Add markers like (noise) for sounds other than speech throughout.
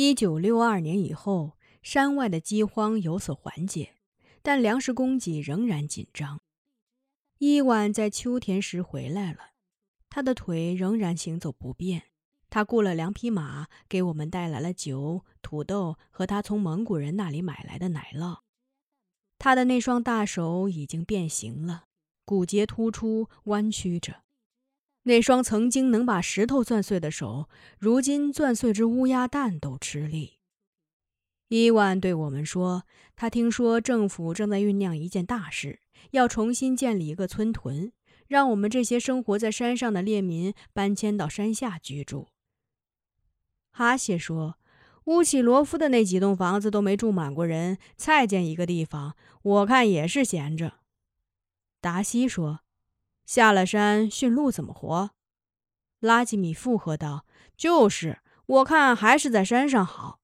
一九六二年以后，山外的饥荒有所缓解，但粮食供给仍然紧张。伊万在秋天时回来了，他的腿仍然行走不便。他雇了两匹马，给我们带来了酒、土豆和他从蒙古人那里买来的奶酪。他的那双大手已经变形了，骨节突出，弯曲着。那双曾经能把石头攥碎的手，如今攥碎只乌鸦蛋都吃力。伊万对我们说：“他听说政府正在酝酿一件大事，要重新建立一个村屯，让我们这些生活在山上的猎民搬迁到山下居住。”哈谢说：“乌奇罗夫的那几栋房子都没住满过人，再建一个地方，我看也是闲着。”达西说。下了山，驯鹿怎么活？拉吉米附和道：“就是，我看还是在山上好。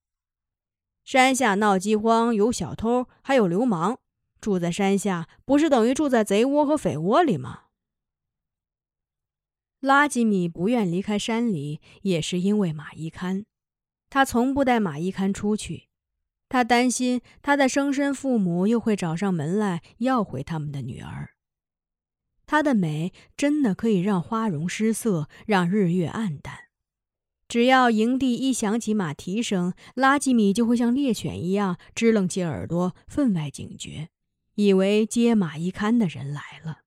山下闹饥荒，有小偷，还有流氓。住在山下，不是等于住在贼窝和匪窝里吗？”拉吉米不愿离开山里，也是因为马伊堪。他从不带马伊堪出去，他担心他的生身父母又会找上门来要回他们的女儿。她的美真的可以让花容失色，让日月暗淡。只要营地一响起马蹄声，拉吉米就会像猎犬一样支棱起耳朵，分外警觉，以为接马一堪的人来了。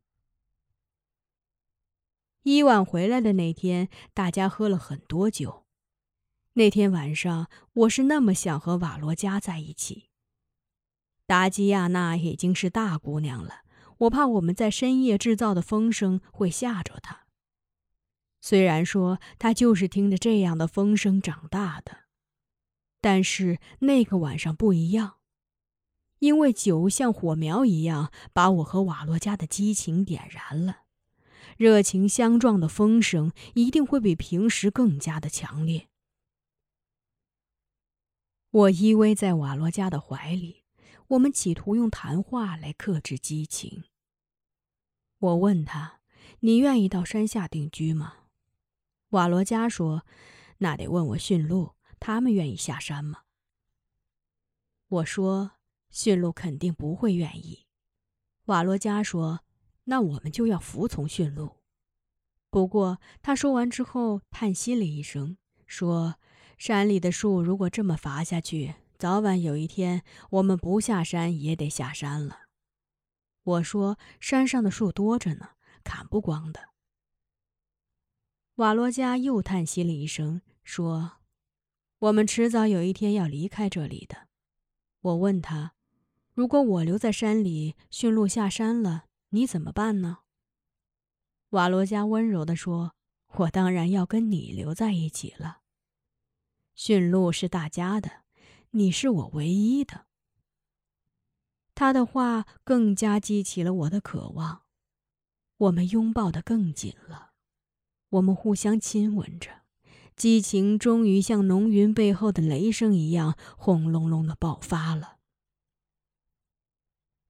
伊万回来的那天，大家喝了很多酒。那天晚上，我是那么想和瓦罗加在一起。达基亚娜已经是大姑娘了。我怕我们在深夜制造的风声会吓着他。虽然说他就是听着这样的风声长大的，但是那个晚上不一样，因为酒像火苗一样把我和瓦洛加的激情点燃了。热情相撞的风声一定会比平时更加的强烈。我依偎在瓦洛加的怀里。我们企图用谈话来克制激情。我问他：“你愿意到山下定居吗？”瓦罗加说：“那得问我驯鹿，他们愿意下山吗？”我说：“驯鹿肯定不会愿意。”瓦罗加说：“那我们就要服从驯鹿。”不过他说完之后叹息了一声，说：“山里的树如果这么伐下去。”早晚有一天，我们不下山也得下山了。我说：“山上的树多着呢，砍不光的。”瓦罗加又叹息了一声，说：“我们迟早有一天要离开这里的。”我问他：“如果我留在山里，驯鹿下山了，你怎么办呢？”瓦罗加温柔地说：“我当然要跟你留在一起了。驯鹿是大家的。”你是我唯一的。他的话更加激起了我的渴望，我们拥抱的更紧了，我们互相亲吻着，激情终于像浓云背后的雷声一样轰隆隆的爆发了。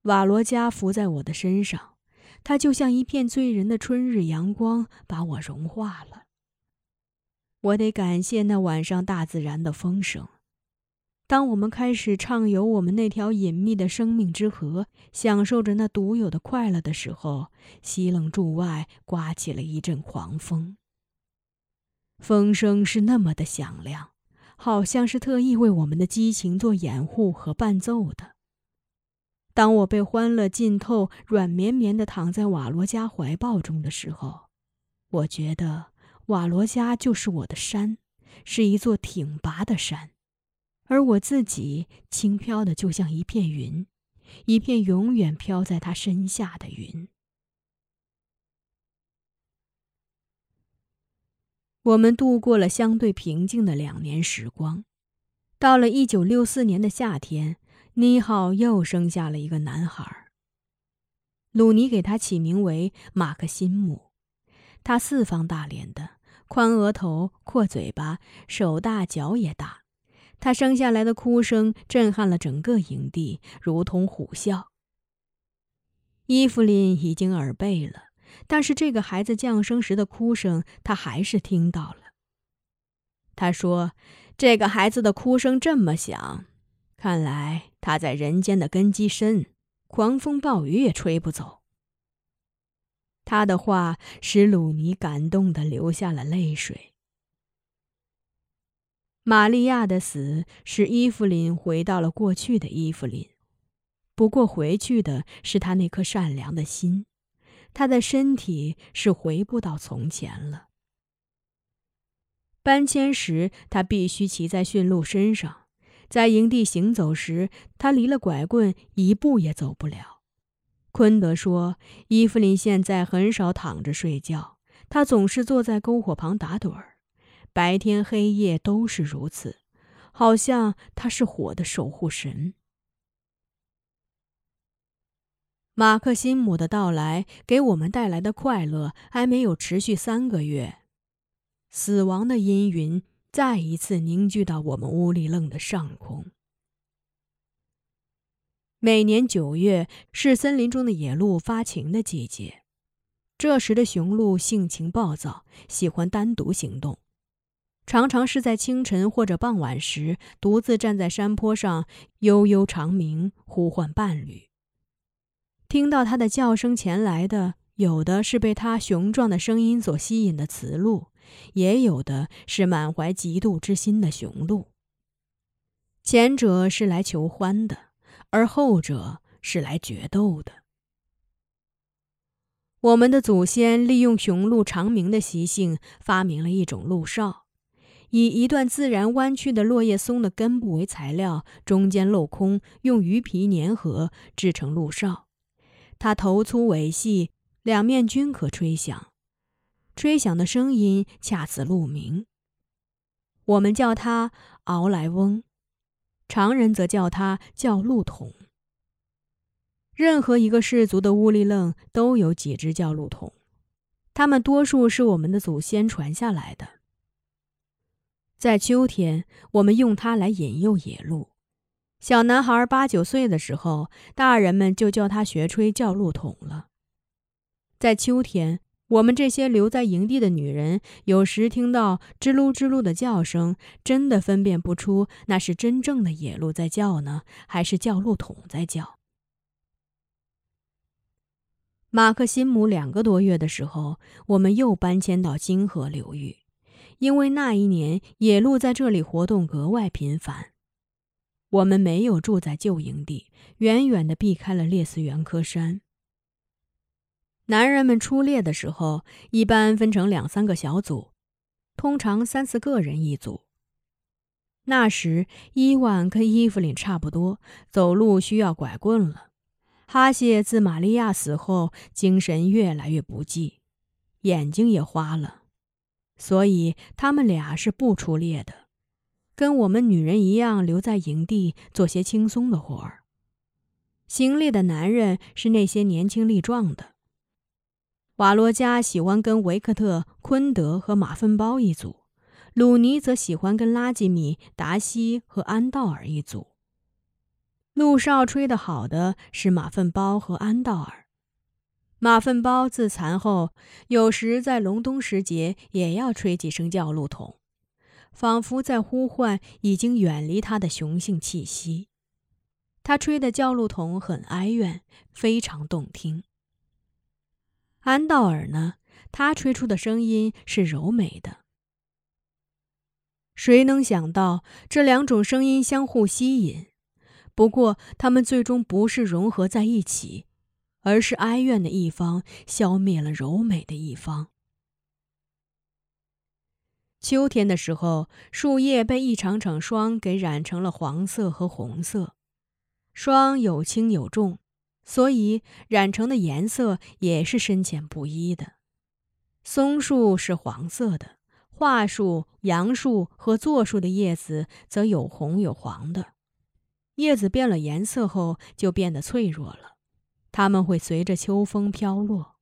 瓦罗加伏在我的身上，他就像一片醉人的春日阳光，把我融化了。我得感谢那晚上大自然的风声。当我们开始畅游我们那条隐秘的生命之河，享受着那独有的快乐的时候，西冷柱外刮起了一阵狂风。风声是那么的响亮，好像是特意为我们的激情做掩护和伴奏的。当我被欢乐浸透，软绵绵地躺在瓦罗加怀抱中的时候，我觉得瓦罗加就是我的山，是一座挺拔的山。而我自己轻飘的，就像一片云，一片永远飘在他身下的云。我们度过了相对平静的两年时光。到了一九六四年的夏天，妮浩又生下了一个男孩。鲁尼给他起名为马克辛姆。他四方大脸的，宽额头，阔嘴巴，手大脚也大。他生下来的哭声震撼了整个营地，如同虎啸。伊芙琳已经耳背了，但是这个孩子降生时的哭声，他还是听到了。他说：“这个孩子的哭声这么响，看来他在人间的根基深，狂风暴雨也吹不走。”他的话使鲁尼感动的流下了泪水。玛利亚的死使伊芙琳回到了过去的伊芙琳，不过回去的是她那颗善良的心，她的身体是回不到从前了。搬迁时，他必须骑在驯鹿身上，在营地行走时，他离了拐棍一步也走不了。昆德说：“伊芙琳现在很少躺着睡觉，她总是坐在篝火旁打盹儿，白天黑夜都是如此，好像他是火的守护神。”马克辛姆的到来给我们带来的快乐还没有持续三个月，死亡的阴云再一次凝聚到我们乌里楞的上空。每年九月是森林中的野鹿发情的季节，这时的雄鹿性情暴躁，喜欢单独行动，常常是在清晨或者傍晚时独自站在山坡上悠悠长鸣，呼唤伴侣。听到它的叫声前来的，有的是被它雄壮的声音所吸引的雌鹿，也有的是满怀嫉妒之心的雄鹿。前者是来求欢的。而后者是来决斗的。我们的祖先利用雄鹿长鸣的习性，发明了一种鹿哨，以一段自然弯曲的落叶松的根部为材料，中间镂空，用鱼皮粘合，制成鹿哨。它头粗尾细，两面均可吹响，吹响的声音恰似鹿鸣。我们叫它敖莱翁。常人则叫它叫鹿筒。任何一个氏族的乌力楞都有几只叫鹿筒，它们多数是我们的祖先传下来的。在秋天，我们用它来引诱野鹿。小男孩八九岁的时候，大人们就叫他学吹叫鹿筒了。在秋天。我们这些留在营地的女人，有时听到吱噜吱噜的叫声，真的分辨不出那是真正的野鹿在叫呢，还是叫鹿桶在叫。马克辛姆两个多月的时候，我们又搬迁到金河流域，因为那一年野鹿在这里活动格外频繁。我们没有住在旧营地，远远地避开了列斯元科山。男人们出猎的时候，一般分成两三个小组，通常三四个人一组。那时，伊万跟伊芙琳差不多，走路需要拐棍了。哈谢自玛利亚死后，精神越来越不济，眼睛也花了，所以他们俩是不出猎的，跟我们女人一样留在营地做些轻松的活儿。行猎的男人是那些年轻力壮的。瓦罗加喜欢跟维克特、昆德和马粪包一组，鲁尼则喜欢跟拉吉米、达西和安道尔一组。陆少吹得好的是马粪包和安道尔。马粪包自残后，有时在隆冬时节也要吹几声叫鹿筒，仿佛在呼唤已经远离他的雄性气息。他吹的叫鹿筒很哀怨，非常动听。安道尔呢？他吹出的声音是柔美的。谁能想到这两种声音相互吸引？不过，他们最终不是融合在一起，而是哀怨的一方消灭了柔美的一方。秋天的时候，树叶被一场场霜给染成了黄色和红色，霜有轻有重。所以染成的颜色也是深浅不一的。松树是黄色的，桦树、杨树和柞树的叶子则有红有黄的。叶子变了颜色后就变得脆弱了，它们会随着秋风飘落，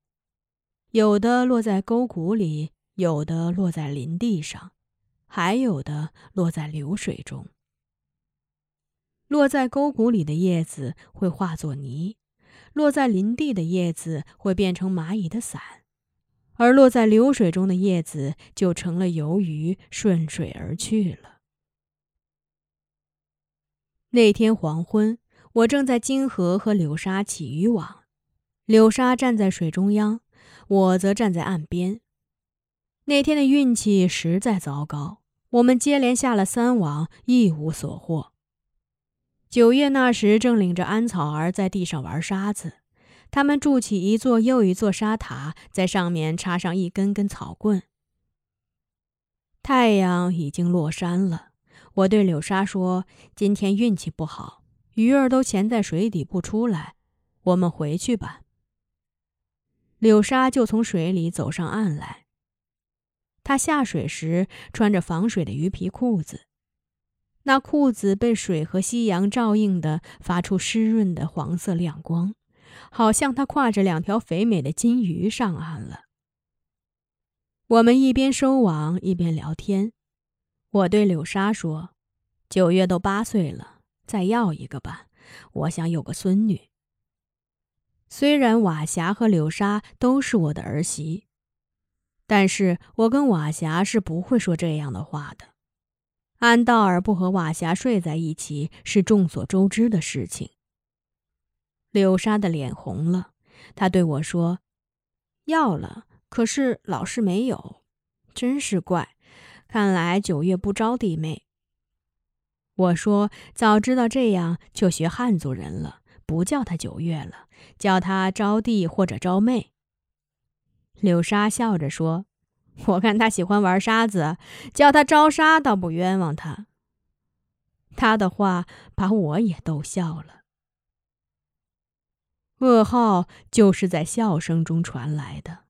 有的落在沟谷里，有的落在林地上，还有的落在流水中。落在沟谷里的叶子会化作泥。落在林地的叶子会变成蚂蚁的伞，而落在流水中的叶子就成了游鱼，顺水而去了。那天黄昏，我正在金河和柳沙起渔网，柳沙站在水中央，我则站在岸边。那天的运气实在糟糕，我们接连下了三网，一无所获。九月那时，正领着安草儿在地上玩沙子。他们筑起一座又一座沙塔，在上面插上一根根草棍。太阳已经落山了，我对柳沙说：“今天运气不好，鱼儿都潜在水底不出来，我们回去吧。”柳沙就从水里走上岸来。他下水时穿着防水的鱼皮裤子，那裤子被水和夕阳照映的，发出湿润的黄色亮光。好像他挎着两条肥美的金鱼上岸了。我们一边收网一边聊天。我对柳沙说：“九月都八岁了，再要一个吧，我想有个孙女。”虽然瓦霞和柳沙都是我的儿媳，但是我跟瓦霞是不会说这样的话的。安道尔不和瓦霞睡在一起是众所周知的事情。柳沙的脸红了，她对我说：“要了，可是老是没有，真是怪。看来九月不招弟妹。”我说：“早知道这样，就学汉族人了，不叫他九月了，叫他招弟或者招妹。”柳沙笑着说：“ (laughs) 我看他喜欢玩沙子，叫他招沙倒不冤枉他。”他的话把我也逗笑了。噩耗就是在笑声中传来的。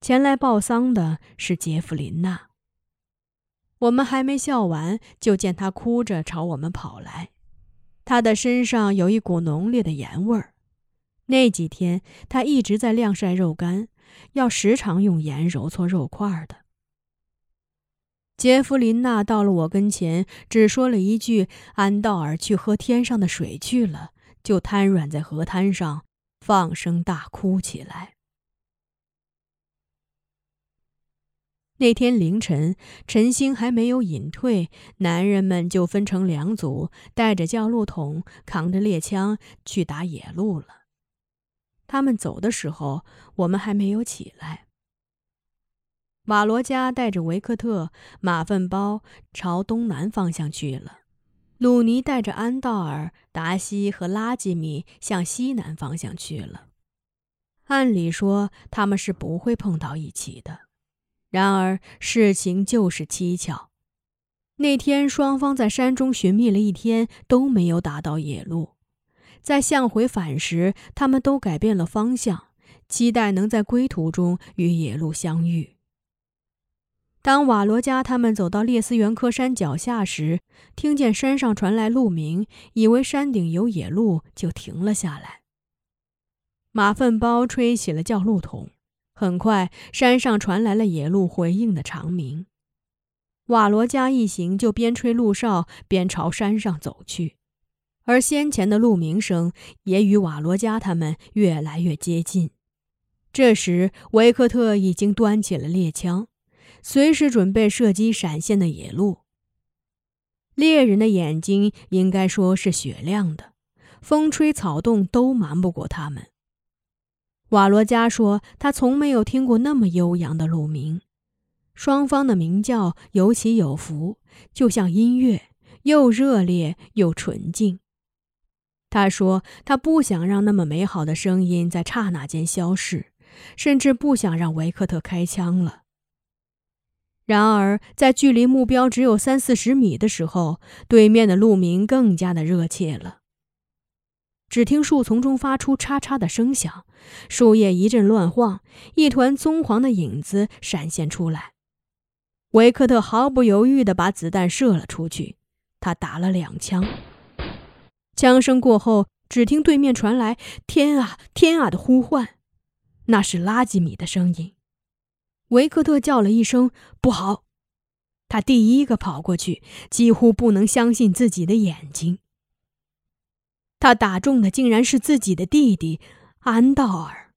前来报丧的是杰弗琳娜。我们还没笑完，就见他哭着朝我们跑来。他的身上有一股浓烈的盐味儿。那几天他一直在晾晒肉干，要时常用盐揉搓肉块的。杰弗琳娜到了我跟前，只说了一句：“安道尔去喝天上的水去了。”就瘫软在河滩上，放声大哭起来。那天凌晨，晨星还没有隐退，男人们就分成两组，带着叫路筒，扛着猎枪去打野鹿了。他们走的时候，我们还没有起来。瓦罗加带着维克特、马粪包朝东南方向去了。鲁尼带着安道尔、达西和拉吉米向西南方向去了。按理说他们是不会碰到一起的，然而事情就是蹊跷。那天双方在山中寻觅了一天，都没有打到野鹿。在向回返时，他们都改变了方向，期待能在归途中与野鹿相遇。当瓦罗加他们走到列斯元科山脚下时，听见山上传来鹿鸣，以为山顶有野鹿，就停了下来。马粪包吹起了叫鹿筒，很快山上传来了野鹿回应的长鸣。瓦罗加一行就边吹鹿哨边朝山上走去，而先前的鹿鸣声也与瓦罗加他们越来越接近。这时，维克特已经端起了猎枪。随时准备射击闪现的野鹿。猎人的眼睛应该说是雪亮的，风吹草动都瞒不过他们。瓦罗加说，他从没有听过那么悠扬的鹿鸣，双方的鸣叫有起有伏，就像音乐，又热烈又纯净。他说，他不想让那么美好的声音在刹那间消逝，甚至不想让维克特开枪了。然而，在距离目标只有三四十米的时候，对面的鹿鸣更加的热切了。只听树丛中发出嚓嚓的声响，树叶一阵乱晃，一团棕黄的影子闪现出来。维克特毫不犹豫地把子弹射了出去，他打了两枪。枪声过后，只听对面传来“天啊，天啊”的呼唤，那是拉吉米的声音。维克特叫了一声“不好”，他第一个跑过去，几乎不能相信自己的眼睛。他打中的竟然是自己的弟弟安道尔。